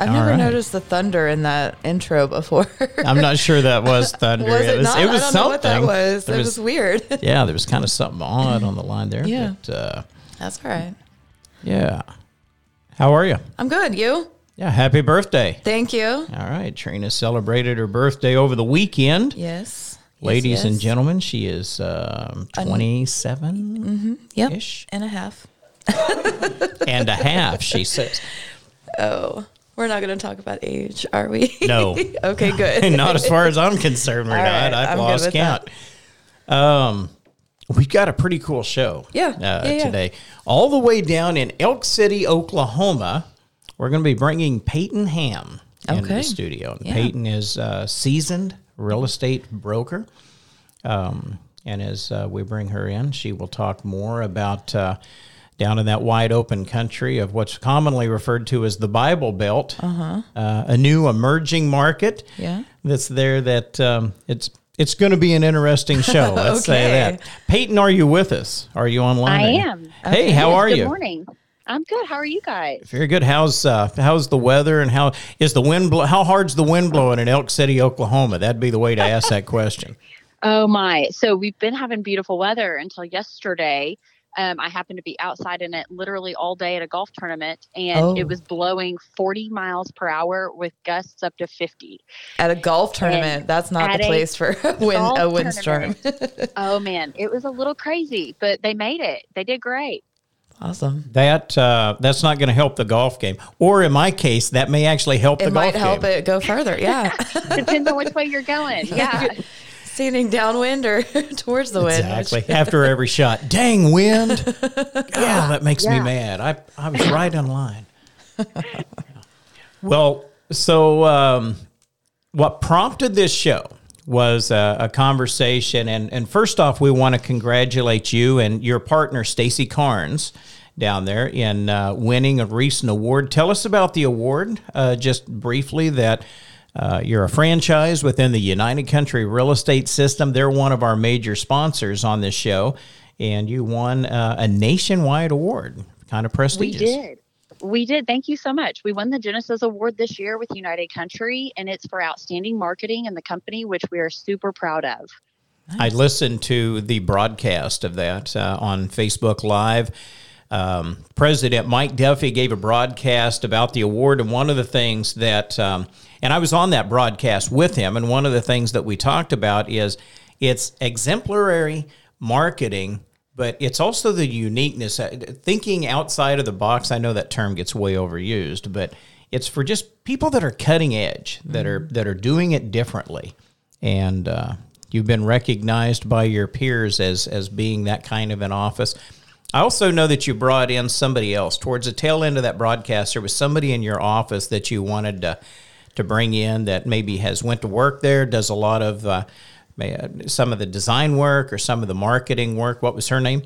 I've All never right. noticed the thunder in that intro before. I'm not sure that was thunder. was it, was, not? it was I don't something. know what that was. There it was, weird. yeah, there was kind of something odd on the line there. Yeah. But, uh, That's all right. yeah. How are you? I'm good. You? Yeah. Happy birthday. Thank you. All right. Trina celebrated her birthday over the weekend. Yes. Ladies Yes, and gentlemen, she is um, 27 Yep. ish And a half. and a half, she says. Oh, we're not going to talk about age, are we? No. okay, good. Not as far as I'm concerned, we're All not. right, I've I'm lost with that. count. Um, we've got a pretty cool show. Yeah, uh, yeah, yeah. today, all the way down in Elk City, Oklahoma. We're going to be bringing Payton Hamm into Okay. the studio. And Yeah. Payton is a seasoned real estate broker. Um, and as uh, we bring her in, she will talk more about uh, down in that wide open country of what's commonly referred to as the Bible Belt, uh-huh. a new emerging market Yeah. that's there. That um, it's it's going to be an interesting show. Let's say that. Payton, are you with us? Are you online? I am. Hey, how are Good you? Good morning. I'm good. How are you guys? Very good. How's uh, how's the weather and how is the wind? Blow, how hard's the wind blowing in Elk City, Oklahoma? That'd be the way to ask that question. Oh my. So we've been having beautiful weather until yesterday. Um, I happened to be outside in it literally all day at a golf tournament, and Oh. it was blowing 40 miles per hour with gusts up to 50. At a golf tournament, that's not the place for a wind, golf a windstorm. Oh man, it was a little crazy, but they made it. They did great. awesome. That uh, that's not going to help the golf game, or in my case, that may actually help It the might help it go further. Yeah. Depends on which way you're going. Yeah. Standing downwind or towards the wind. Exactly. After every shot, dang wind! Yeah, that makes me mad. I I was right on line. well, so um, what prompted this show was a, a conversation, and and first off, we want to congratulate you and your partner Stacy Carnes down there in uh, winning a recent award. Tell us about the award, uh, just briefly. That uh, you're a franchise within the United Country Real Estate System. They're one of our major sponsors on this show, and you won uh, a nationwide award. Kind of prestigious. We did. We did. Thank you so much. We won the Genesis Award this year with United Country, and it's for outstanding marketing in the company, which we are super proud of. I listened to the broadcast of that uh, on Facebook Live. Um, President Mike Duffy gave a broadcast about the award, and one of the things that, um, and I was on that broadcast with him, and one of the things that we talked about is it's exemplary marketing, but it's also the uniqueness, uh, thinking outside of the box. I know that term gets way overused, but it's for just people that are cutting edge, that are that are doing it differently and uh, you've been recognized by your peers as as being that kind of an office. I also know that you brought in somebody else towards the tail end of that broadcast. There was somebody in your office that you wanted to to bring in that maybe has went to work there, does a lot of uh, uh, some of the design work or some of the marketing work. What was her name?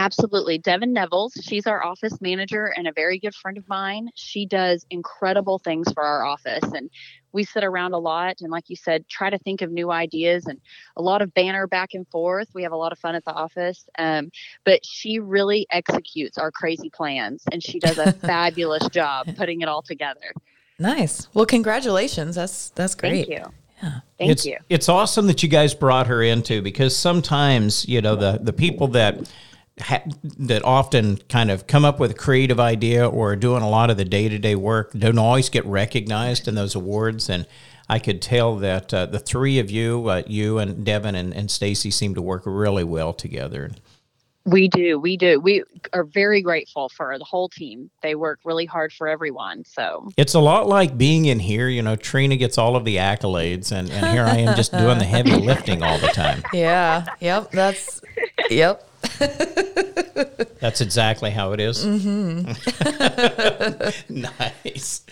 Absolutely. Devin Nevels, she's our office manager and a very good friend of mine. She does incredible things for our office. And we sit around a lot and, like you said, try to think of new ideas and a lot of banner back and forth. We have a lot of fun at the office. Um, but she really executes our crazy plans and she does a fabulous job putting it all together. Nice. Well, congratulations. That's that's great. Thank you. Yeah. Thank it's, you. It's awesome that you guys brought her into because sometimes you know the the people that ha- that often kind of come up with a creative idea or are doing a lot of the day to day work don't always get recognized in those awards and. I could tell that uh, the three of you, uh, you and Devin and, and Stacy, seem to work really well together. We do. We do. We are very grateful for the whole team. They work really hard for everyone. So It's a lot like being in here. You know, Trina gets all of the accolades, and, and here I am just doing the heavy lifting all the time. Yeah. Yep. That's yep. That's exactly how it is. Mm-hmm. nice.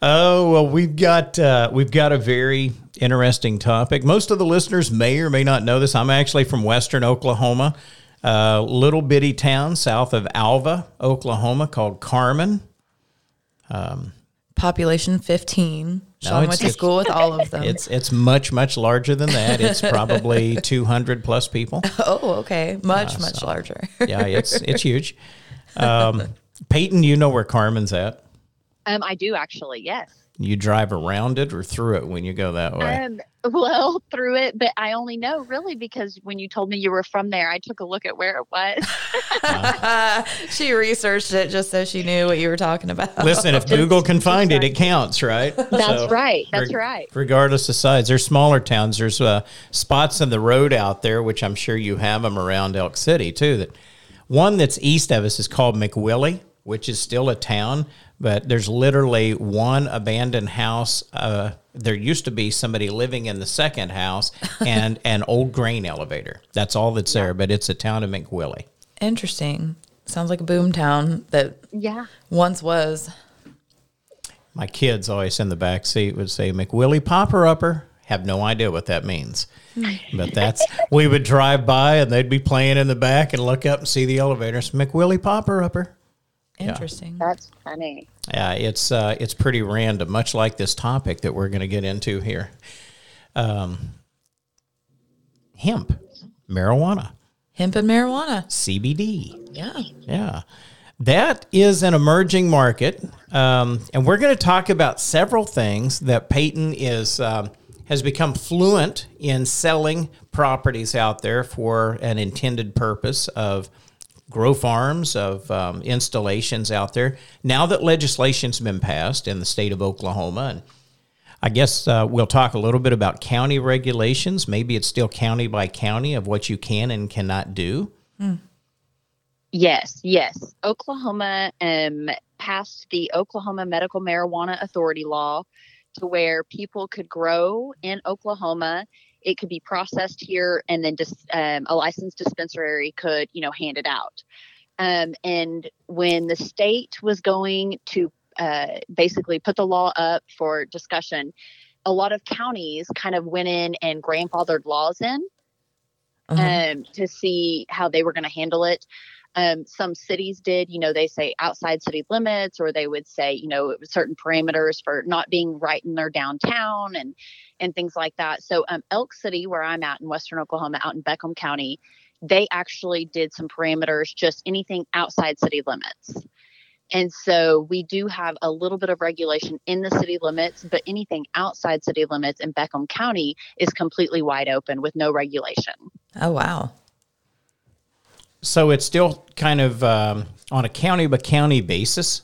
Oh well, we've got uh, we've got a very interesting topic. Most of the listeners may or may not know this. I'm actually from Western Oklahoma, a little bitty town south of Alva, Oklahoma, called Carmen. Population 15. Sean it's- went to school with all of them. It's it's much much larger than that. It's probably 200 plus people. oh, okay. Much, much larger. Yeah, it's it's huge. Um, Payton, you know where Carmen's at? Um, I do actually, yes. You drive around it or through it when you go that way? Um, well, through it, but I only know really because when you told me you were from there, I took a look at where it was. she researched it just so she knew what you were talking about. Listen, if Google can find it, it counts, right? That's right. That's reg- right. Regardless of size, there's smaller towns. There's uh, spots in the road out there, which I'm sure you have them around Elk City too. That one that's east of us is called McWillie, which is still a town, but there's literally one abandoned house. Uh, there used to be somebody living in the second house and an old grain elevator. That's all that's there, but it's a town of McWillie. Interesting. Sounds like a boom town that Yeah. once was. My kids always in the back seat would say McWillie Popper Upper. Have no idea what that means. But that's we would drive by and they'd be playing in the back and look up and see the elevators. McWillie Popper Upper. Interesting. That's funny. Yeah, it's uh, it's pretty random, much like this topic that we're going to get into here. Um, hemp, marijuana, Hemp and marijuana. CBD. Yeah. Yeah. That is an emerging market. Um, and we're going to talk about several things that Payton is um, has become fluent in selling properties out there for an intended purpose of grow farms, of um, installations out there. Now that legislation's been passed in the state of Oklahoma, and I guess uh, we'll talk a little bit about county regulations. Maybe it's still county by county of what you can and cannot do. Yes, yes. Oklahoma um, passed the Oklahoma Medical Marijuana Authority law to where people could grow in Oklahoma. It could be processed here, and then just um, a licensed dispensary could, you know, hand it out. Um, and when the state was going to uh, basically put the law up for discussion, a lot of counties kind of went in and grandfathered laws in Uh-huh. um, to see how they were going to handle it. Um, some cities did, you know, they say outside city limits, or they would say, you know, certain parameters for not being right in their downtown and and things like that. So, um, Elk City, where I'm at in Western Oklahoma, out in Beckham County, they actually did some parameters, just anything outside city limits. And so we do have a little bit of regulation in the city limits, but anything outside city limits in Beckham County is completely wide open with no regulation. Oh, wow. So it's still kind of um, on a county by county basis.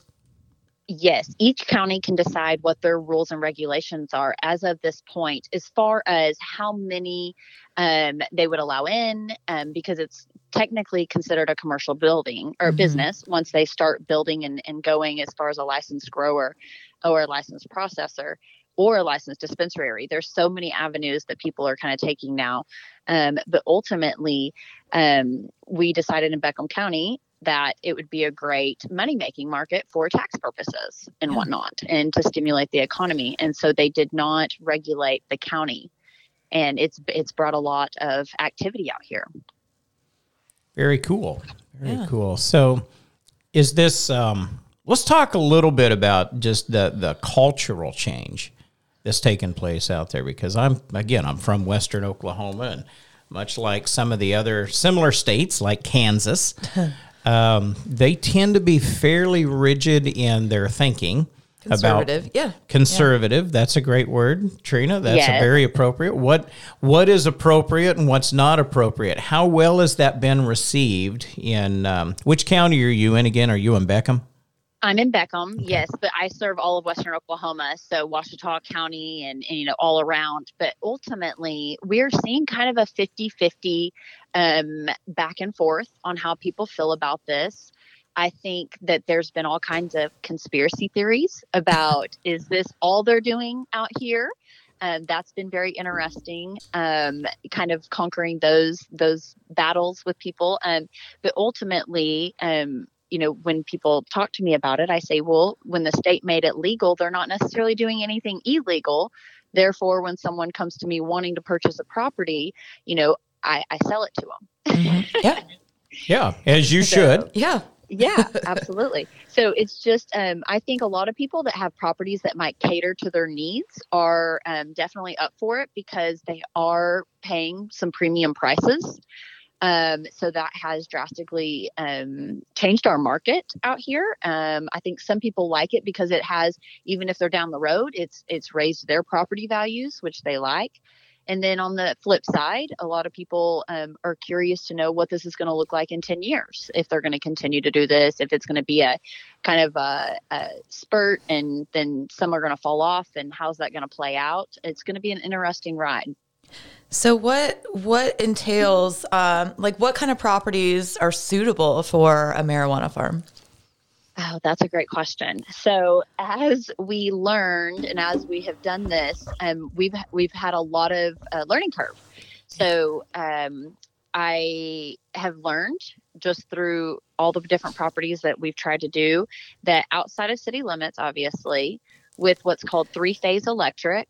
Yes, each county can decide what their rules and regulations are as of this point, as far as how many um, they would allow in, um, because it's technically considered a commercial building or Mhm. business once they start building and, and going as far as a licensed grower or a licensed processor or a licensed dispensary. There's so many avenues that people are kind of taking now. Um, but ultimately, um, we decided in Beckham County that it would be a great money making market for tax purposes and whatnot and to stimulate the economy. And so they did not regulate the county. And it's it's brought a lot of activity out here. Very cool. Very Yeah. cool. So, is this? Um, let's talk a little bit about just the the cultural change that's taking place out there because I'm again I'm from Western Oklahoma and much like some of the other similar states like Kansas, um, they tend to be fairly rigid in their thinking about Conservative. yeah. conservative that's a great word trina that's a Yes. very appropriate what what is appropriate and what's not appropriate how well has that been received in um, which county are you in again are you in beckham I'm in Beckham, yes, but I serve all of Western Oklahoma, so Washita County and, and you know all around. But ultimately, we're seeing kind of a 50-50 um, back and forth on how people feel about this. I think that there's been all kinds of conspiracy theories about is this all they're doing out here? Um, that's been very interesting, um, kind of conquering those those battles with people. Um, but ultimately, um, you know, when people talk to me about it, I say, well, when the state made it legal, they're not necessarily doing anything illegal. Therefore, when someone comes to me wanting to purchase a property, you know, I, I sell it to them. Mm-hmm. Yeah. yeah, as you So- should. Yeah. yeah, absolutely. So it's just, um, I think a lot of people that have properties that might cater to their needs are um, definitely up for it because they are paying some premium prices. Um, so that has drastically um, changed our market out here. Um, I think some people like it because it has, even if they're down the road, it's it's raised their property values, which they like. And then on the flip side, a lot of people um, are curious to know what this is going to look like in 10 years, if they're going to continue to do this, if it's going to be a kind of a, a spurt and then some are going to fall off, and how's that going to play out? It's going to be an interesting ride. So what what entails um, like what kind of properties are suitable for a marijuana farm? Oh, that's a great question. So, as we learned and as we have done this, um, we've we've had a lot of uh, learning curve. So, um, I have learned just through all the different properties that we've tried to do that outside of city limits, obviously, with what's called three phase electric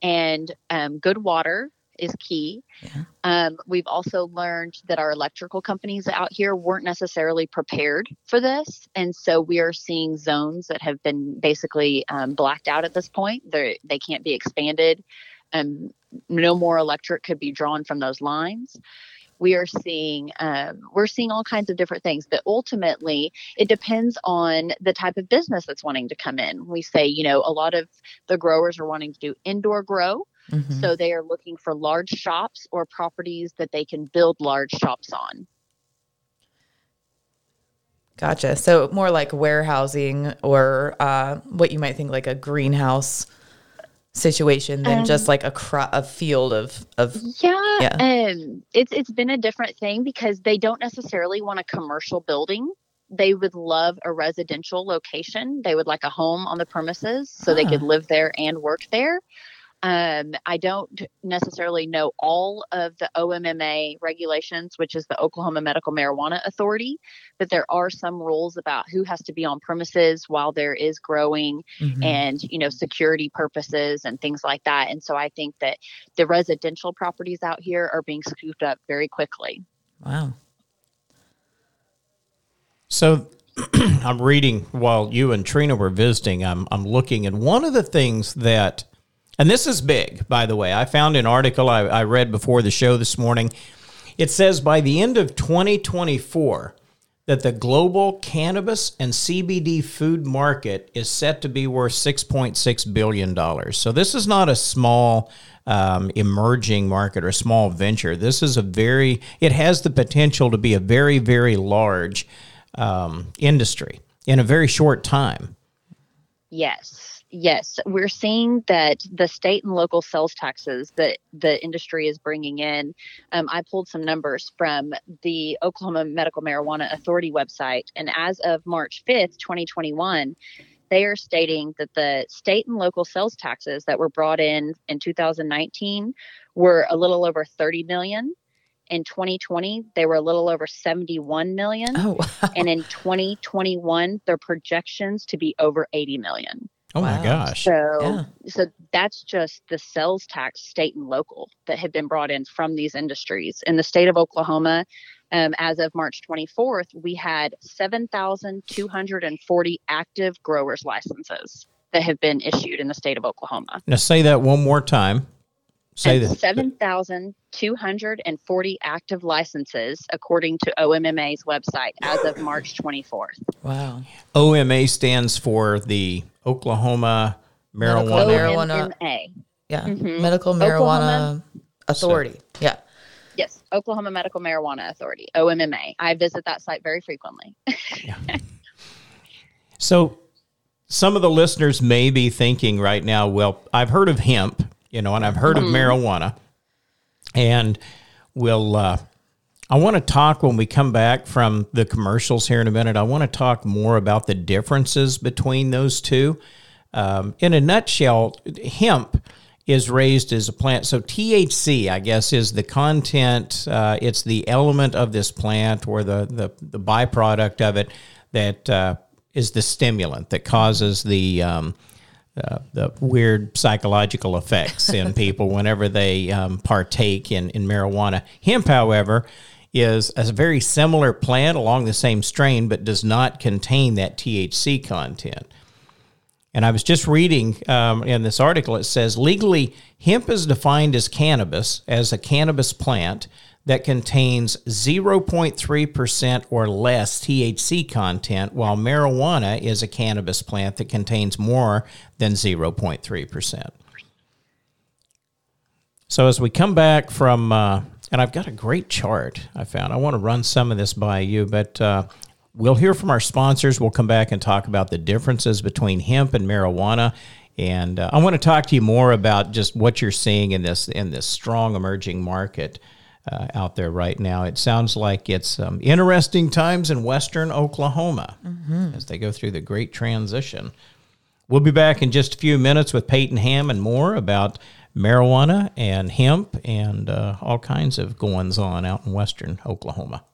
and um, good water is key. Yeah. Um, we've also learned that our electrical companies out here weren't necessarily prepared for this. And so we are seeing zones that have been basically um, blacked out at this point. They're, they can't be expanded. Um, no more electric could be drawn from those lines. We are seeing um, we're seeing all kinds of different things, but ultimately it depends on the type of business that's wanting to come in. We say, you know, a lot of the growers are wanting to do indoor grow, Mhm. so they are looking for large shops or properties that they can build large shops on. Gotcha. So more like warehousing or uh, what you might think like a greenhouse situation than just like a cro- a field of of Yeah, Yeah. um, it's it's been a different thing because they don't necessarily want a commercial building. They would love a residential location. They would like a home on the premises so they could Ah. live there and work there. Um, I don't necessarily know all of the OMMA regulations, which is the Oklahoma Medical Marijuana Authority, but there are some rules about who has to be on premises while there is growing Mhm. and you know security purposes and things like that and so i think that the residential properties out here are being scooped up very quickly wow. So I'm reading while you and Trina were visiting. I'm I'm looking, and one of the things that, and this is big, by the way. I found an article I, I read before the show this morning. It says by the end of 2024 that the global cannabis and CBD food market is set to be worth 6.6 billion dollars. So this is not a small um, emerging market or small venture. This is a very. It has the potential to be a very very large um, industry in a very short time. yes yes we're seeing that the state and local sales taxes that the industry is bringing in um, i pulled some numbers from the oklahoma medical marijuana authority website and as of march 5th 2021 they are stating that the state and local sales taxes that were brought in in 2019 were a little over 30 million. In 2020 they were a little over 71 million. Oh wow. and in 2021 their projections to be over 80 million Oh my gosh! so Yeah. so that's just the sales tax state and local that have been brought in from these industries in the state of oklahoma um, as of march 24th we had 7240 active growers licenses that have been issued in the state of oklahoma Now say that one more time. Say and 7,240 active licenses, according to OMMA's website, as of March 24th. Wow. OMA stands for the Oklahoma Medical Marijuana. Marijuana- OMMA. Yeah. Mhm. Medical marijuana Oklahoma- authority. Yeah. Yes, Oklahoma Medical Marijuana Authority, OMMA. I visit that site very frequently. yeah. So, some of the listeners may be thinking right now, well, I've heard of hemp, you know, and I've heard of marijuana, and we'll. Uh, I want to talk when we come back from the commercials here in a minute. I want to talk more about the differences between those two. Um, in a nutshell, hemp is raised as a plant. So THC, I guess, is the content. Uh, it's the element of this plant or the, the the byproduct of it that uh, is the stimulant that causes the um, uh, the weird psychological effects in people whenever they um, partake in, in marijuana. Hemp, however, is a very similar plant along the same strain, but does not contain that THC content. And I was just reading um, in this article, it says legally, hemp is defined as cannabis, as a cannabis plant that contains 0.3% or less THC content, while marijuana is a cannabis plant that contains more than 0.3%. So as we come back from, uh, and I've got a great chart I found. I want to run some of this by you, but uh, we'll hear from our sponsors. We'll come back and talk about the differences between hemp and marijuana. And uh, I want to talk to you more about just what you're seeing in this in this strong emerging market uh, out there right now. It sounds like it's um, interesting times in Western Oklahoma mm-hmm. as they go through the great transition. We'll be back in just a few minutes with Payton Hamm and more about marijuana and hemp and uh, all kinds of goings on out in Western Oklahoma.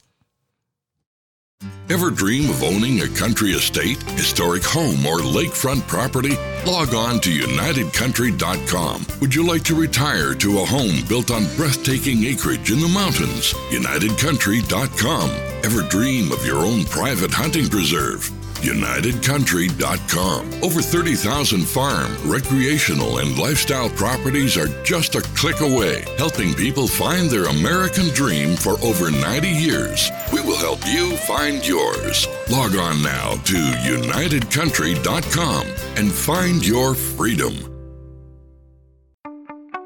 Ever dream of owning a country estate, historic home, or lakefront property? Log on to UnitedCountry.com. Would you like to retire to a home built on breathtaking acreage in the mountains? UnitedCountry.com. Ever dream of your own private hunting preserve? UnitedCountry.com. Over 30,000 farm, recreational, and lifestyle properties are just a click away, helping people find their American dream for over 90 years. We will help you find yours. Log on now to UnitedCountry.com and find your freedom.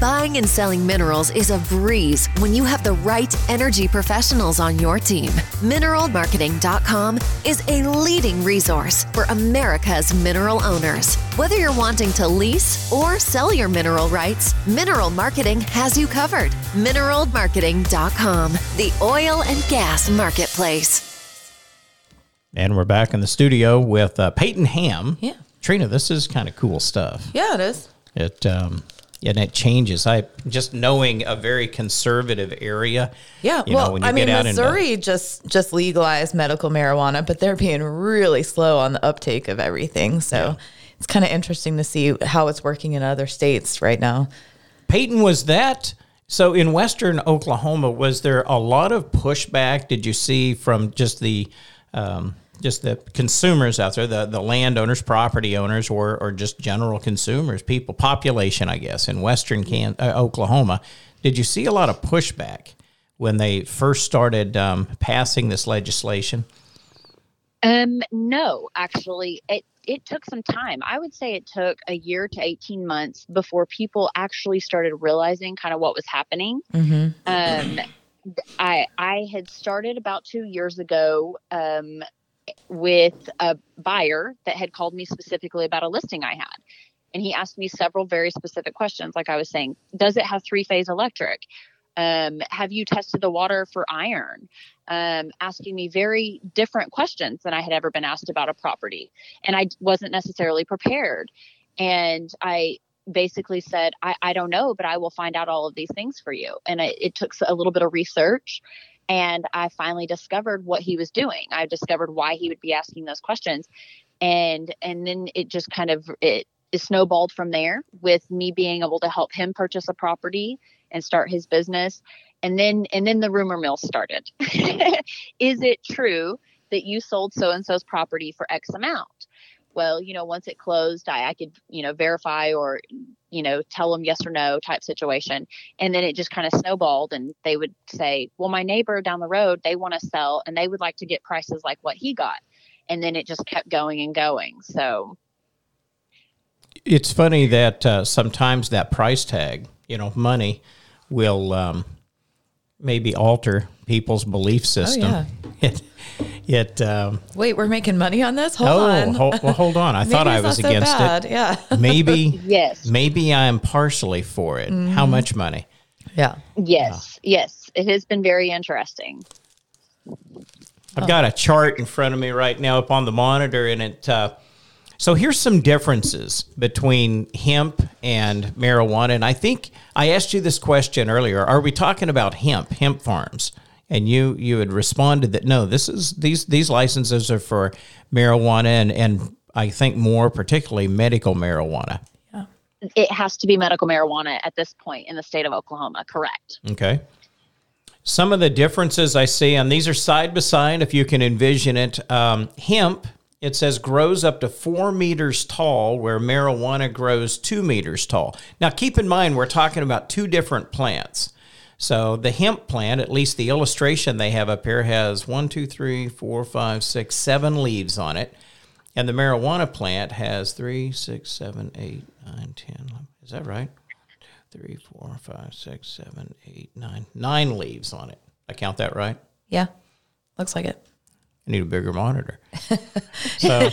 Buying and selling minerals is a breeze when you have the right energy professionals on your team. Mineralmarketing.com is a leading resource for America's mineral owners. Whether you're wanting to lease or sell your mineral rights, Mineral Marketing has you covered. Mineralmarketing.com, the oil and gas marketplace. And we're back in the studio with uh, Payton Hamm. Yeah. Trina, this is kind of cool stuff. Yeah, it is. It um, and it changes. I just knowing a very conservative area. Yeah, well, I mean, Missouri into, just just legalized medical marijuana, but they're being really slow on the uptake of everything. So yeah. it's kind of interesting to see how it's working in other states right now. Payton, was that so in Western Oklahoma? Was there a lot of pushback? Did you see from just the um, just the consumers out there, the, the landowners, property owners, or, or just general consumers, people, population, I guess, in western Can- uh, Oklahoma, did you see a lot of pushback when they first started um, passing this legislation? Um, no, actually, it it took some time. I would say it took a year to 18 months before people actually started realizing kind of what was happening. Mm-hmm. Um, I I had started about two years ago um, with a buyer that had called me specifically about a listing I had. And he asked me several very specific questions. Like I was saying, does it have three phase electric? Um, have you tested the water for iron? Um, asking me very different questions than I had ever been asked about a property. And I wasn't necessarily prepared. And I basically said, I, I don't know, but I will find out all of these things for you. And it, it took a little bit of research and I finally discovered what he was doing. I discovered why he would be asking those questions. And and then it just kind of it, it snowballed from there with me being able to help him purchase a property and start his business. And then and then the rumor mill started. Is it true that you sold so and so's property for X amount? Well, you know, once it closed, I, I could, you know, verify or, you know, tell them yes or no type situation. And then it just kind of snowballed and they would say, well, my neighbor down the road, they want to sell and they would like to get prices like what he got. And then it just kept going and going. So it's funny that uh, sometimes that price tag, you know, money will um, maybe alter people's belief system. Oh, yeah. It, it um, wait, we're making money on this. Hold oh, on. hold, well, hold on. I thought I was against so it. Yeah. maybe. yes. Maybe I am partially for it. Mm-hmm. How much money? Yeah. Yes. Uh, yes. It has been very interesting. I've got a chart in front of me right now up on the monitor, and it. Uh, so here's some differences between hemp and marijuana. And I think I asked you this question earlier. Are we talking about hemp, hemp farms? And you you had responded that no, this is these these licenses are for marijuana and, and I think more particularly medical marijuana. Yeah. It has to be medical marijuana at this point in the state of Oklahoma, correct? Okay. Some of the differences I see, and these are side by side if you can envision it. Um, hemp it says grows up to four meters tall, where marijuana grows two meters tall. Now, keep in mind, we're talking about two different plants. So, the hemp plant, at least the illustration they have up here, has one, two, three, four, five, six, seven leaves on it. And the marijuana plant has three, six, seven, eight, nine, ten. Is that right? Three, four, five, six, seven, eight, nine. Nine leaves on it. I count that right? Yeah, looks like it. I need a bigger monitor. So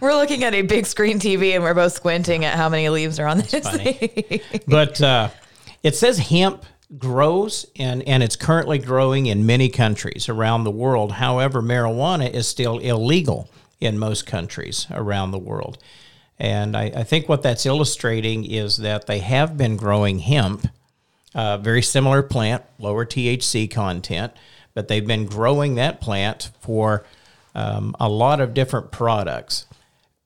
we're looking at a big screen TV and we're both squinting at how many leaves are on this thing. but uh, it says hemp grows and, and it's currently growing in many countries around the world. However, marijuana is still illegal in most countries around the world. And I, I think what that's illustrating is that they have been growing hemp, uh, very similar plant, lower THC content, but they've been growing that plant for um, a lot of different products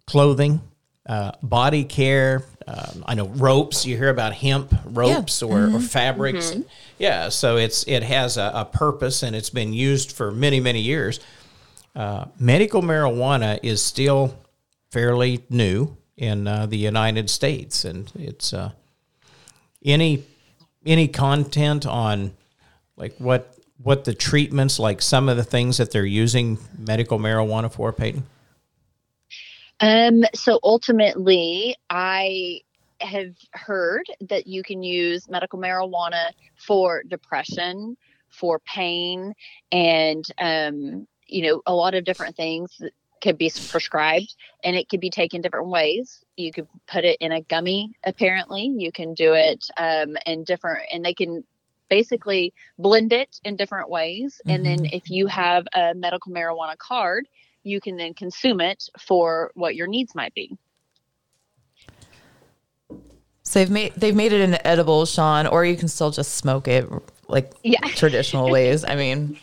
clothing, uh, body care. Um, I know ropes. You hear about hemp ropes yeah. or, mm-hmm. or, fabrics. Mm-hmm. Yeah, so it's it has a, a, purpose and it's been used for many many years. Uh, medical marijuana is still fairly new in uh, the United States, and it's uh, any any content on like what what the treatments, like some of the things that they're using medical marijuana for, Payton? Um, so ultimately, I have heard that you can use medical marijuana for depression, for pain, and um, you know a lot of different things could be prescribed, and it could be taken different ways. You could put it in a gummy. Apparently, you can do it um, in different, and they can basically blend it in different ways. Mm-hmm. And then mm-hmm. if you have a medical marijuana card, you can then consume it for what your needs might be. So they've made they've made it into edible, Sean, or you can still just smoke it like yeah. traditional ways. I mean,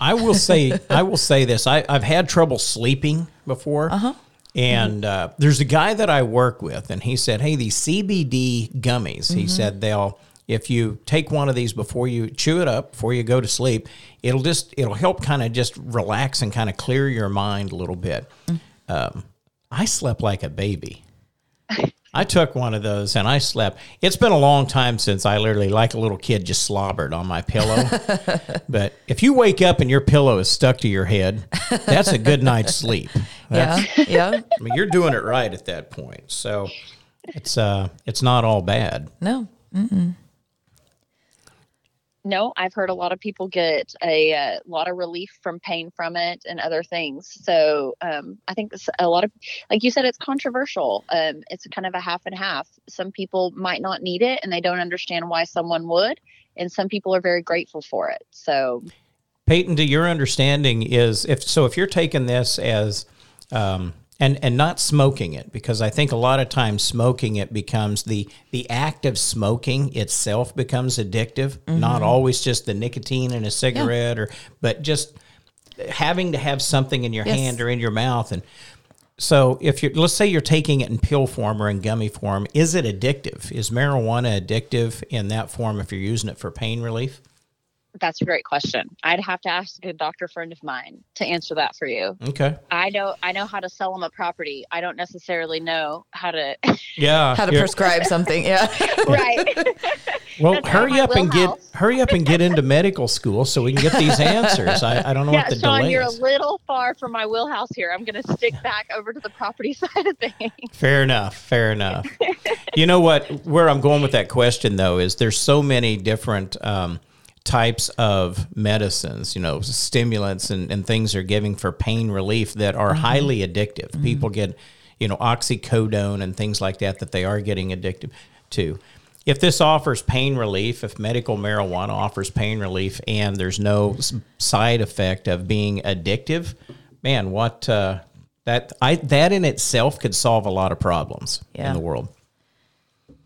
I will say I will say this. I, I've had trouble sleeping before. Uh-huh. And uh, there's a guy that I work with, and he said, "Hey, these CBD gummies." Mm-hmm. He said they'll if you take one of these before you chew it up before you go to sleep it'll just it'll help kind of just relax and kind of clear your mind a little bit um, i slept like a baby I took one of those and I slept. It's been a long time since I literally, like a little kid, just slobbered on my pillow. but if you wake up and your pillow is stuck to your head, that's a good night's sleep. That's, yeah, yeah. I mean, you're doing it right at that point. So it's uh, it's not all bad. No. Mm-mm no, I've heard a lot of people get a, a, uh, lot of relief from pain from it and other things. So um, I think a lot of, like you said, it's controversial. Um, it's kind of a half and half. Some people might not need it and they don't understand why someone would, and some people are very grateful for it. So, Payton, to your understanding is if so, if you're taking this as um, and and not smoking it because I think a lot of times smoking it becomes the the act of smoking itself becomes addictive. Mm-hmm. Not always just the nicotine in a cigarette yeah. or but just having to have something in your yes. hand or in your mouth and so if you let's say you're taking it in pill form or in gummy form, is it addictive? Is marijuana addictive in that form if you're using it for pain relief? That's a great question. I'd have to ask a doctor friend of mine to answer that for you. Okay. I know I know how to sell them a property. I don't necessarily know how to Yeah. how to prescribe something. Yeah. right. Well, hurry up and get hurry up and get into medical school so we can get these answers. I, I don't know yeah, what the Sean, delay you're is. a little far from my wheelhouse here. I'm going to stick back over to the property side of things. Fair enough. Fair enough. you know what? Where I'm going with that question though is there's so many different um, types of medicines, you know, stimulants and, and things they're giving for pain relief that are highly addictive. People get, you know, oxycodone and things like that that they are getting addicted to. If this offers pain relief, if medical marijuana offers pain relief and there's no side effect of being addictive, man, what uh, that I that in itself could solve a lot of problems Yeah. in the world.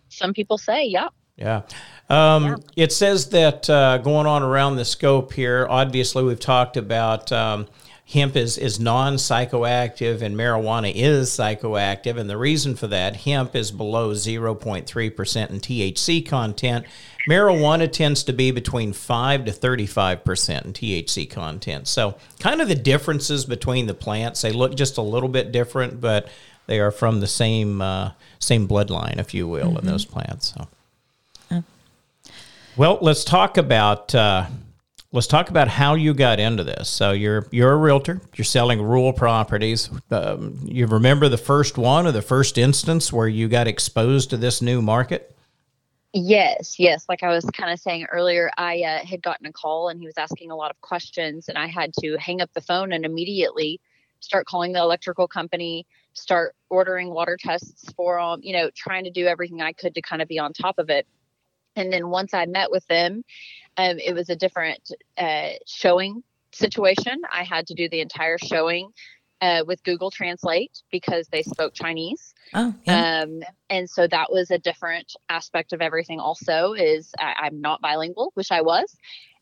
Some people say, yeah. Yeah. Um, It says that uh, going on around the scope here, obviously, we've talked about um, hemp is, is non psychoactive and marijuana is psychoactive. And the reason for that, hemp is below 0.3% in THC content. Marijuana tends to be between 5 to 35% in THC content. So, kind of the differences between the plants, they look just a little bit different, but they are from the same uh, same bloodline, if you will, in those plants. So. Well, let's talk about uh, let's talk about how you got into this. So you're you're a realtor. You're selling rural properties. Um, you remember the first one or the first instance where you got exposed to this new market? Yes, yes. Like I was kind of saying earlier, I uh, had gotten a call and he was asking a lot of questions, and I had to hang up the phone and immediately start calling the electrical company, start ordering water tests for them, you know, trying to do everything I could to kind of be on top of it. And then once I met with them, um, it was a different uh, showing situation. I had to do the entire showing uh, with Google Translate because they spoke Chinese. Oh, yeah. Um, and so that was a different aspect of everything. Also, is I, I'm not bilingual, which I was,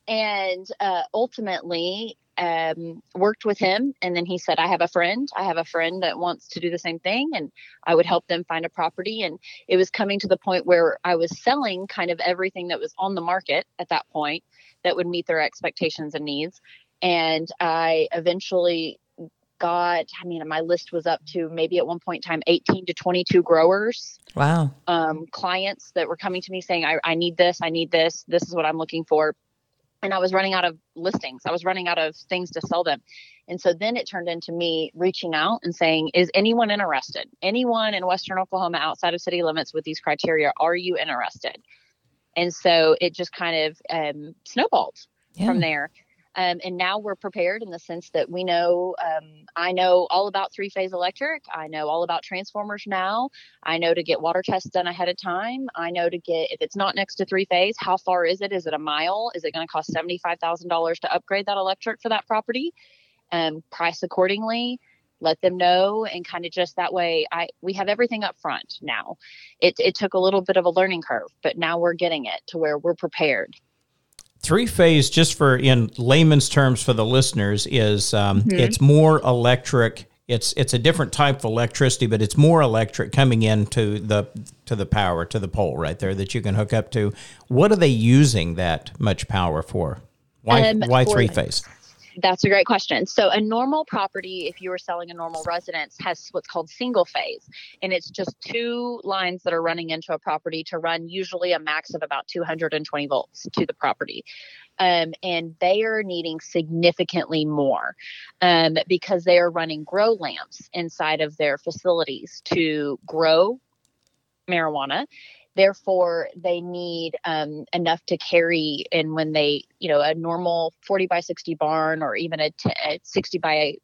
and uh, ultimately um, worked with him. And then he said, "I have a friend. I have a friend that wants to do the same thing, and I would help them find a property." And it was coming to the point where I was selling kind of everything that was on the market at that point that would meet their expectations and needs. And I eventually got, I mean, my list was up to maybe at one point in time 18 to 22 growers, wow. um, clients that were coming to me saying, I, I need this, I need this, this is what I'm looking for. And I was running out of listings. I was running out of things to sell them. And so then it turned into me reaching out and saying, Is anyone interested? Anyone in Western Oklahoma outside of city limits with these criteria, are you interested? And so it just kind of um, snowballed Yeah. from there. Um, and now we're prepared in the sense that we know, um, I know all about three phase electric. I know all about transformers now. I know to get water tests done ahead of time. I know to get, if it's not next to three phase, how far is it? Is it a mile? Is it going to cost $75,000 to upgrade that electric for that property? Um, price accordingly. Let them know and kind of just that way. I we have everything up front now. It it took a little bit of a learning curve, but now we're getting it to where we're prepared. Three phase, just for in layman's terms for the listeners, is um, it's more electric. It's it's a different type of electricity, but it's more electric coming into the to the power to the pole right there that you can hook up to. What are they using that much power for? Why Um, why three phase? That's a great question. So, a normal property, if you were selling a normal residence, has what's called single phase, and it's just two lines that are running into a property to run usually a max of about 220 volts to the property. Um, and they are needing significantly more um, because they are running grow lamps inside of their facilities to grow marijuana therefore they need um, enough to carry and when they you know a normal 40 by 60 barn or even a, t- a 60 by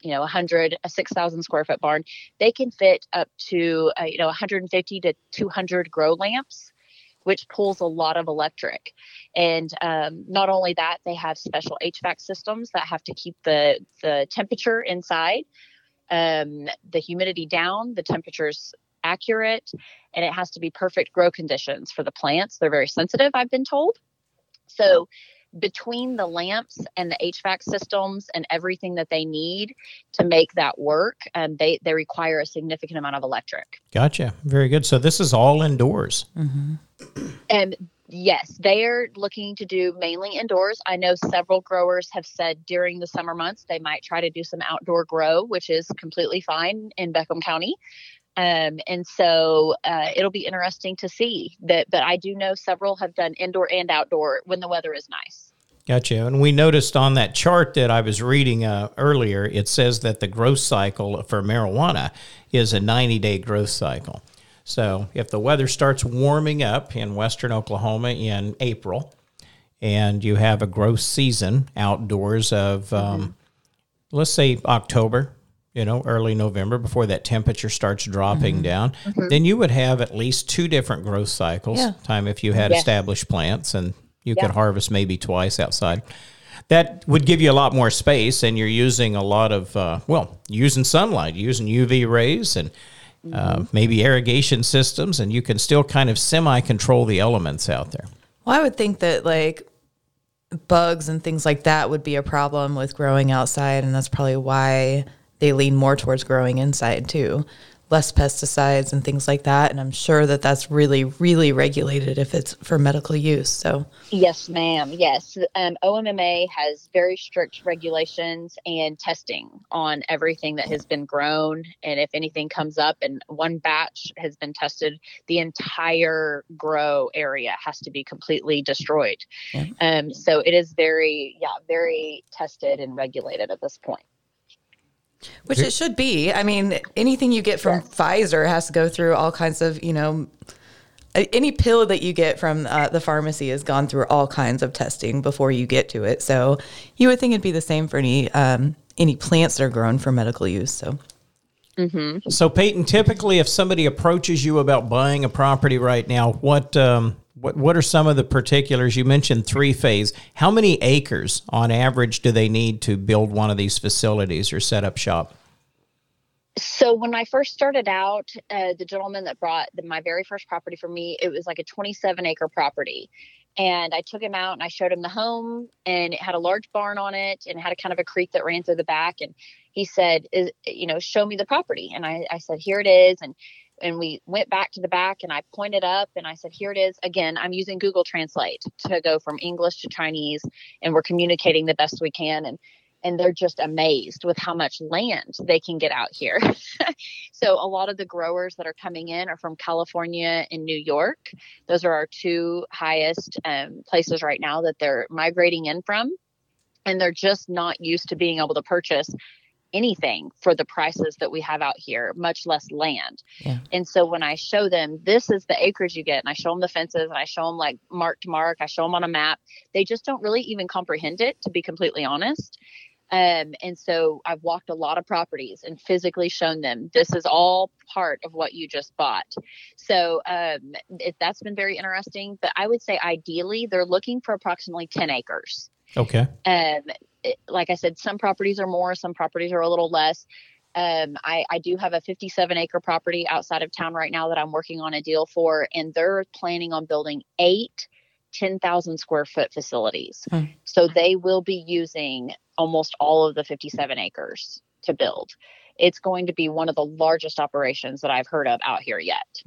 you know 100 a 6000 square foot barn they can fit up to uh, you know 150 to 200 grow lamps which pulls a lot of electric. And um, not only that they have special hvac systems that have to keep the the temperature inside um, the humidity down the temperatures accurate and it has to be perfect grow conditions for the plants. They're very sensitive, I've been told. So, between the lamps and the HVAC systems and everything that they need to make that work, um, they they require a significant amount of electric. Gotcha. Very good. So this is all indoors. Mm-hmm. And Yes, they are looking to do mainly indoors. I know several growers have said during the summer months they might try to do some outdoor grow, which is completely fine in Beckham County. Um, and so uh, it'll be interesting to see that. But I do know several have done indoor and outdoor when the weather is nice. Gotcha. And we noticed on that chart that I was reading uh, earlier, it says that the growth cycle for marijuana is a 90 day growth cycle. So if the weather starts warming up in western Oklahoma in April, and you have a growth season outdoors of, um, mm-hmm. let's say October, you know, early November before that temperature starts dropping mm-hmm. down, mm-hmm. then you would have at least two different growth cycles. Yeah. Time if you had yes. established plants and you yeah. could harvest maybe twice outside. That would give you a lot more space, and you're using a lot of, uh, well, using sunlight, using UV rays, and uh, mm-hmm. maybe irrigation systems, and you can still kind of semi control the elements out there. Well, I would think that like bugs and things like that would be a problem with growing outside, and that's probably why they lean more towards growing inside too less pesticides and things like that. And I'm sure that that's really, really regulated if it's for medical use. So, yes, ma'am. Yes. Um, OMMA has very strict regulations and testing on everything that has been grown. And if anything comes up and one batch has been tested, the entire grow area has to be completely destroyed. Yeah. Um, so it is very, yeah, very tested and regulated at this point. Which it should be. I mean, anything you get from Pfizer has to go through all kinds of, you know, any pill that you get from uh, the pharmacy has gone through all kinds of testing before you get to it. So you would think it'd be the same for any um, any plants that are grown for medical use. So. Mm-hmm. So Payton, typically, if somebody approaches you about buying a property right now, what um, what what are some of the particulars? You mentioned three phase. How many acres on average do they need to build one of these facilities or set up shop? So when I first started out, uh, the gentleman that brought the, my very first property for me, it was like a 27 acre property. And I took him out and I showed him the home and it had a large barn on it and it had a kind of a creek that ran through the back. And he said, you know, show me the property. And I, I said, here it is. And and we went back to the back and I pointed up and I said, Here it is. Again, I'm using Google Translate to go from English to Chinese and we're communicating the best we can. And and they're just amazed with how much land they can get out here. so a lot of the growers that are coming in are from California and New York. Those are our two highest um, places right now that they're migrating in from and they're just not used to being able to purchase anything for the prices that we have out here, much less land. Yeah. And so when I show them this is the acres you get, and I show them the fences, and I show them like mark to mark, I show them on a map, they just don't really even comprehend it, to be completely honest. Um, and so I've walked a lot of properties and physically shown them this is all part of what you just bought. So um, it, that's been very interesting. But I would say ideally they're looking for approximately 10 acres. Okay. Um, like I said, some properties are more, some properties are a little less. Um, I, I do have a 57 acre property outside of town right now that I'm working on a deal for, and they're planning on building eight 10,000 square foot facilities. Hmm. So they will be using almost all of the 57 acres to build. It's going to be one of the largest operations that I've heard of out here yet.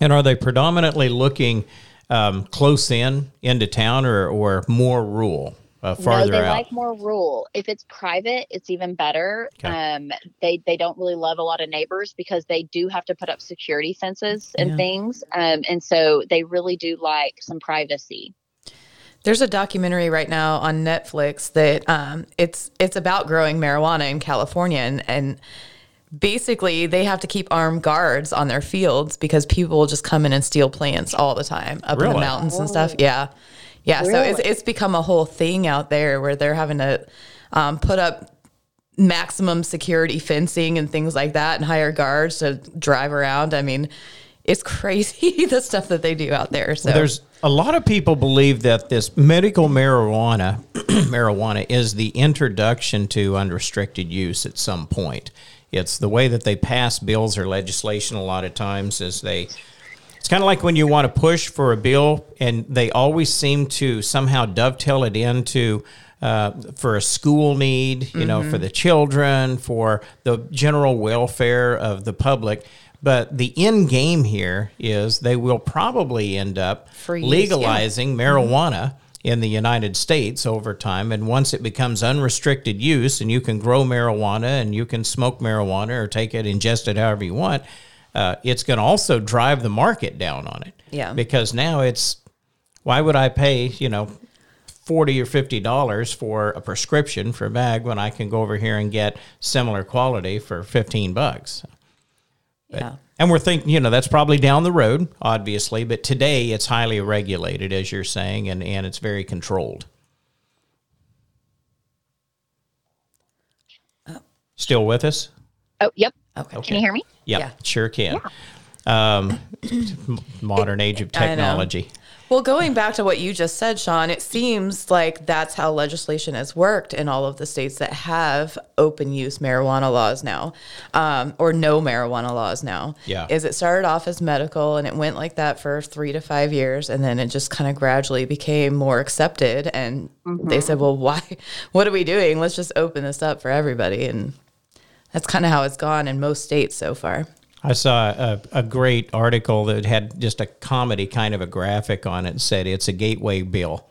And are they predominantly looking um, close in into town or, or more rural? Uh, farther no, they out? like more rural. If it's private, it's even better. Okay. Um, they they don't really love a lot of neighbors because they do have to put up security fences and yeah. things, um, and so they really do like some privacy. There's a documentary right now on Netflix that um, it's it's about growing marijuana in California and, and basically they have to keep armed guards on their fields because people will just come in and steal plants all the time up really? in the mountains and stuff. Yeah. Yeah, really? so it's it's become a whole thing out there where they're having to um, put up maximum security fencing and things like that, and hire guards to drive around. I mean, it's crazy the stuff that they do out there. So well, there's a lot of people believe that this medical marijuana marijuana is the introduction to unrestricted use at some point. It's the way that they pass bills or legislation a lot of times is they it's kind of like when you want to push for a bill, and they always seem to somehow dovetail it into uh, for a school need, you mm-hmm. know, for mm-hmm. the children, for the general welfare of the public. But the end game here is they will probably end up Free legalizing yeah. marijuana mm-hmm. in the United States over time. And once it becomes unrestricted use and you can grow marijuana and you can smoke marijuana or take it, ingest it however you want, uh, it's going to also drive the market down on it. Yeah. Because now it's, why would I pay, you know, 40 or 50 dollars for a prescription for a bag when I can go over here and get similar quality for 15 bucks. But, yeah. And we're thinking, you know, that's probably down the road, obviously, but today it's highly regulated, as you're saying, and, and it's very controlled. Oh. Still with us? Oh, yep. Okay. Can you hear me? Yep, yeah, sure can. Yeah. Um, modern age of technology. Well, going back to what you just said, Sean, it seems like that's how legislation has worked in all of the states that have open use marijuana laws now, um, or no marijuana laws now. Yeah. Is it started off as medical and it went like that for three to five years, and then it just kind of gradually became more accepted. And mm-hmm. they said, well, why? What are we doing? Let's just open this up for everybody. And that's kind of how it's gone in most states so far. I saw a, a, great article that had just a comedy kind of a graphic on it and said it's a gateway bill.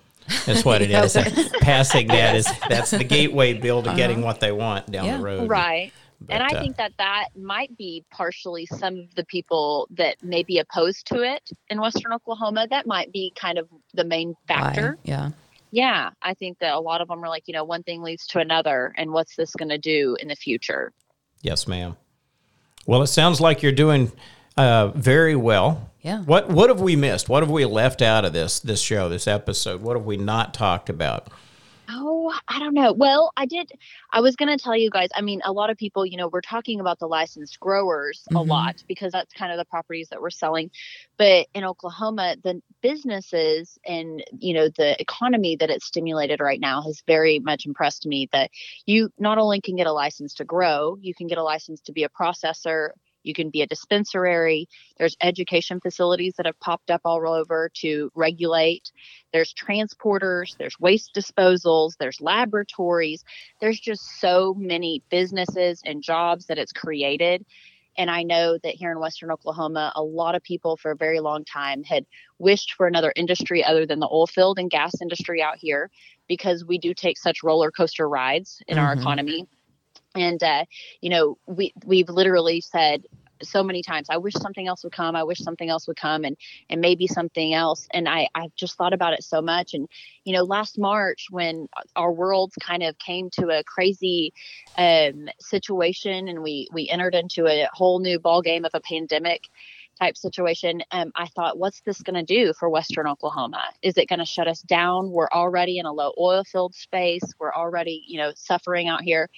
That's what it is. Passing that is that's the gateway bill to uh-huh. getting what they want down yeah. the road. Right. But, and I uh, think that that might be partially some of the people that may be opposed to it in Western Oklahoma. That might be kind of the main factor. Why? Yeah. Yeah. I think that a lot of them are like, you know, one thing leads to another. And what's this going to do in the future? Yes, ma'am. Well, it sounds like you're doing uh, very well. Yeah. What What have we missed? What have we left out of this this show, this episode? What have we not talked about? Oh, I don't know. Well, I did. I was going to tell you guys. I mean, a lot of people, you know, we're talking about the licensed growers mm-hmm. a lot because that's kind of the properties that we're selling. But in Oklahoma, the businesses and, you know, the economy that it's stimulated right now has very much impressed me that you not only can get a license to grow, you can get a license to be a processor you can be a dispensary. There's education facilities that have popped up all over to regulate. There's transporters, there's waste disposals, there's laboratories. There's just so many businesses and jobs that it's created. And I know that here in Western Oklahoma, a lot of people for a very long time had wished for another industry other than the oil field and gas industry out here because we do take such roller coaster rides in mm-hmm. our economy and uh, you know we we've literally said so many times i wish something else would come. I wish something else would come and and maybe something else. And i i've just thought about it so much. And you know last march when our worlds kind of came to a crazy um, situation and we we entered into a whole new ball game of a pandemic type situation um, i thought what's this going to do for western oklahoma? Is it going to shut us down? We're already in a low oil field space. We're already you know suffering out here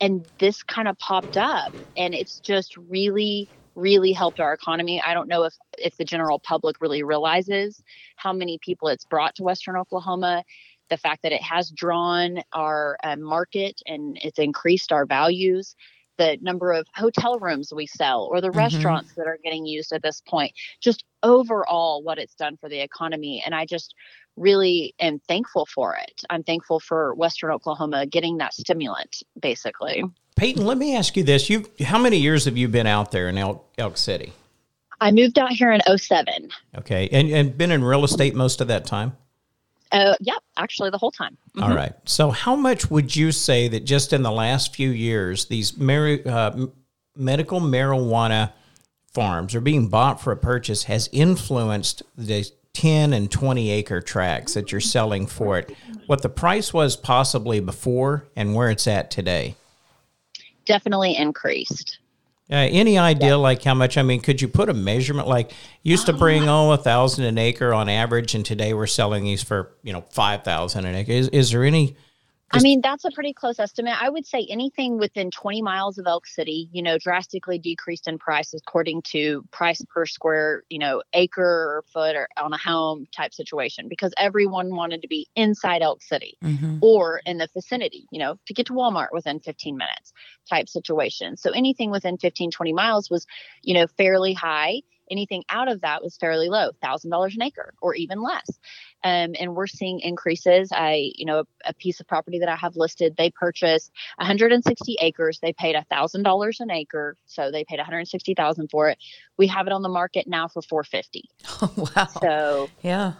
and this kind of popped up and it's just really really helped our economy. I don't know if if the general public really realizes how many people it's brought to western oklahoma the fact that it has drawn our uh, market and it's increased our values the number of hotel rooms we sell or the mm-hmm. restaurants that are getting used at this point just overall what it's done for the economy and i just really am thankful for it. I'm thankful for Western Oklahoma getting that stimulant, basically. Payton, let me ask you this: You, how many years have you been out there in Elk, Elk City? I moved out here in 07. Okay, and and been in real estate most of that time. Uh, yep, actually the whole time. Mm-hmm. All right. So, how much would you say that just in the last few years, these uh, medical marijuana farms are being bought for a purchase has influenced the 10 and 20 acre tracts that you're selling for it, what the price was possibly before and where it's at today? Definitely increased. Uh, any idea yeah. like how much? I mean, could you put a measurement? Like used to bring oh a thousand an acre on average, and today we're selling these for you know five thousand an acre. Is is there any I mean, that's a pretty close estimate. I would say anything within 20 miles of Elk City, you know, drastically decreased in price according to price per square, you know, acre or foot or on a home type situation because everyone wanted to be inside Elk City mm-hmm. or in the vicinity, you know, to get to Walmart within 15 minutes type situation. So anything within 15, 20 miles was, you know, fairly high anything out of that was fairly low, thousand dollars an acre or even less. Um, and we're seeing increases. I, you know, a, a, piece of property that I have listed, they purchased 160 acres. They paid a thousand dollars an acre, so they paid 160,000 for it. We have it on the market now for 450. Oh, wow. So yeah,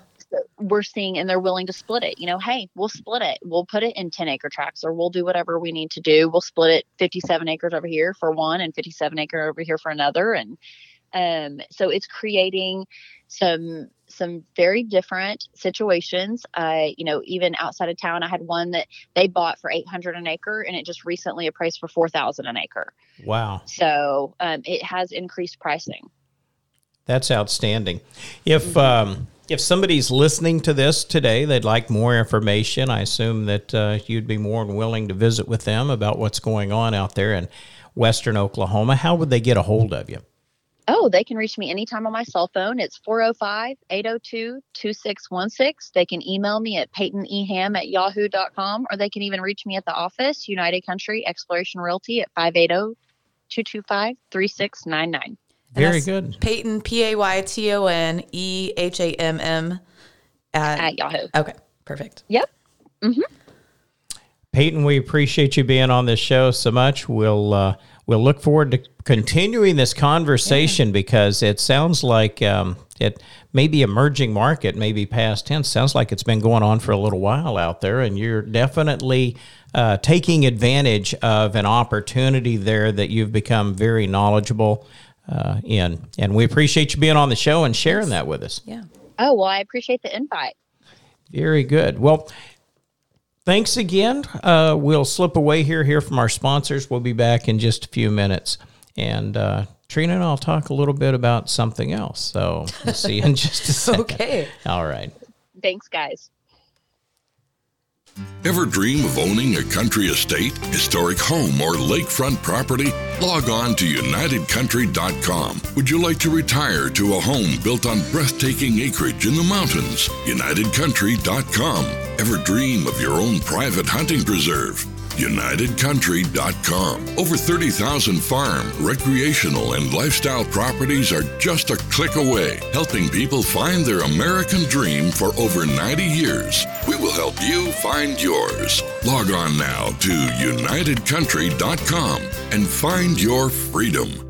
we're seeing and they're willing to split it you know hey we'll split it we'll put it in 10 acre tracts or we'll do whatever we need to do we'll split it 57 acres over here for one and 57 acre over here for another and um, so it's creating some some very different situations i you know even outside of town i had one that they bought for 800 an acre and it just recently appraised for 4000 an acre wow so um, it has increased pricing that's outstanding if mm-hmm. um, if somebody's listening to this today, they'd like more information. I assume that uh, you'd be more than willing to visit with them about what's going on out there in Western Oklahoma. How would they get a hold of you? Oh, they can reach me anytime on my cell phone. It's 405 802 2616. They can email me at paytonehamm at yahoo.com or they can even reach me at the office, United Country Exploration Realty at 580 225 3699. Very good. Payton, P A Y T O N E H A M M at Yahoo. Okay, perfect. Yep. Mm-hmm. Payton, we appreciate you being on this show so much. We'll uh, we'll look forward to continuing this conversation yeah. because it sounds like um, it may be emerging market, maybe past tense. Sounds like it's been going on for a little while out there, and you're definitely uh, taking advantage of an opportunity there that you've become very knowledgeable uh, in. And we appreciate you being on the show and sharing that with us. Yeah. Oh, well, I appreciate the invite. Very good. Well, thanks again. Uh, we'll slip away here, hear from our sponsors. We'll be back in just a few minutes. And uh, Trina and I'll talk a little bit about something else. So we'll see you in just a second. okay. All right. Thanks, guys. Ever dream of owning a country estate, historic home, or lakefront property? Log on to UnitedCountry.com. Would you like to retire to a home built on breathtaking acreage in the mountains? UnitedCountry.com. Ever dream of your own private hunting preserve? UnitedCountry.com. Over 30,000 farm, recreational, and lifestyle properties are just a click away, helping people find their American dream for over 90 years. We will help you find yours. Log on now to UnitedCountry.com and find your freedom.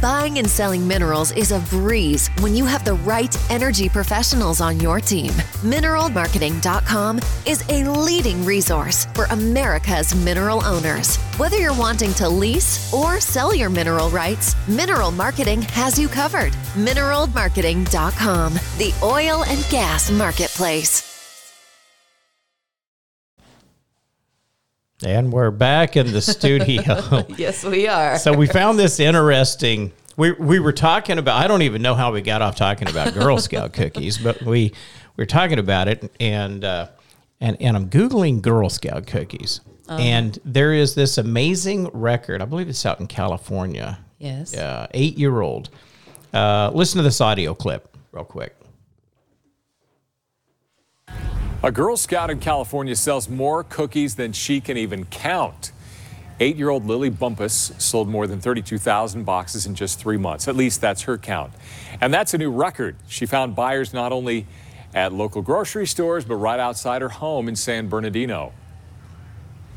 Buying and selling minerals is a breeze when you have the right energy professionals on your team. Mineralmarketing.com is a leading resource for America's mineral owners. Whether you're wanting to lease or sell your mineral rights, Mineral Marketing has you covered. Mineralmarketing.com, the oil and gas marketplace. And we're back in the studio. yes, we are. so we found this interesting. We, we were talking about, I don't even know how we got off talking about Girl Scout cookies, but we, we were talking about it. And, uh, and, and I'm Googling Girl Scout cookies. Um, and there is this amazing record. I believe it's out in California. Yes. Uh, eight year old. Uh, listen to this audio clip real quick. A Girl Scout in California sells more cookies than she can even count. Eight year old Lily Bumpus sold more than 32,000 boxes in just three months. At least that's her count. And that's a new record. She found buyers not only at local grocery stores, but right outside her home in San Bernardino.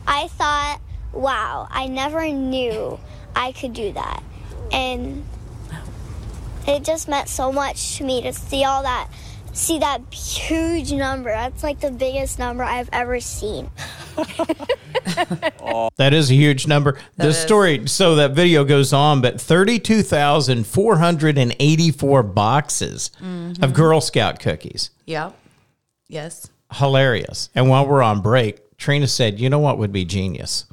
I thought, wow, I never knew I could do that. And it just meant so much to me to see all that see that huge number. That's like the biggest number I've ever seen. That is a huge number. the is. story, so that video goes on, but 32,484 boxes Mm-hmm. of Girl Scout cookies. Yep. Yes. Hilarious. And while we're on break, Trina said, you know what would be genius?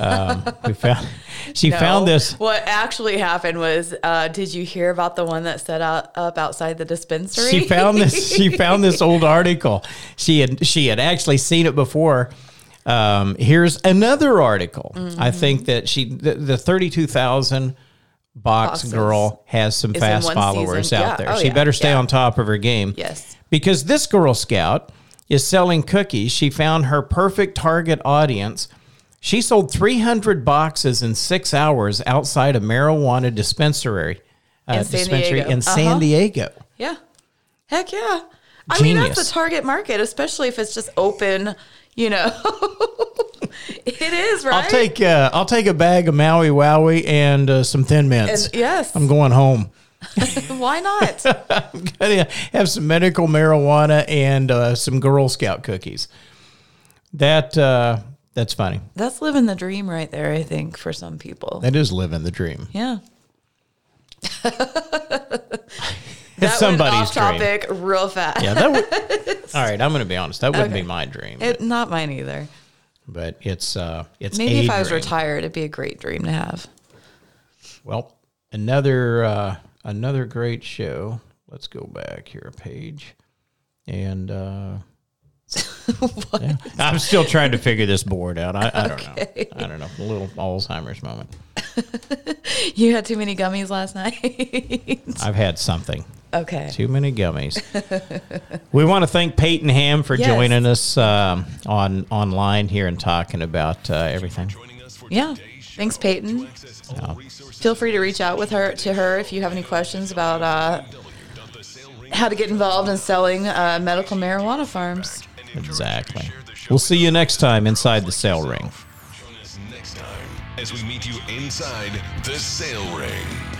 Um, we found, she found this. What actually happened was, uh, did you hear about the one that set out, up outside the dispensary? She found this. She found this old article. She had she had actually seen it before. Um, here's another article. Mm-hmm. I think that she the, the thirty two thousand box Boxes. girl has some Is fast followers season. out Yeah. there. Oh, she yeah. better stay Yeah. on top of her game. Yes. because this Girl Scout is selling cookies. She found her perfect target audience. She sold 300 boxes in six hours outside a marijuana dispensary, uh, In San dispensary Diego. in San Uh-huh. Diego. Yeah. Heck yeah. I mean, that's the target market, especially if it's just open, you know. it is, right? I'll take uh, I'll take a bag of Maui Wowie and uh, some Thin Mints. And- yes. I'm going home. Why not? I'm gonna have some medical marijuana and uh, some Girl Scout cookies. That uh, that's funny. That's living the dream right there, I think, for some people. That is living the dream. yeah. It's somebody's went off dream. topic real fast. Yeah, that would. all right, I'm going to be honest. That wouldn't Okay. be my dream, It, not mine either. but it's uh, it's Maybe if I was dream. retired, it'd be a great dream to have. Well, another uh, another great show. Let's go back here a page, and uh, yeah. I'm still trying to figure this board out. I, I don't know. I don't know. A little Alzheimer's moment. You had too many gummies last night. I've had something. okay. Too many gummies. we want to thank Payton Hamm for Yes. joining us um, on online here and talking about uh, everything. Yeah. Thanks, Payton. Feel free to reach out with her to her if you have any questions about uh, how to get involved in selling uh, medical marijuana farms. Exactly. We'll see you next time inside the sale ring. Join us next time as we meet you inside the sale ring.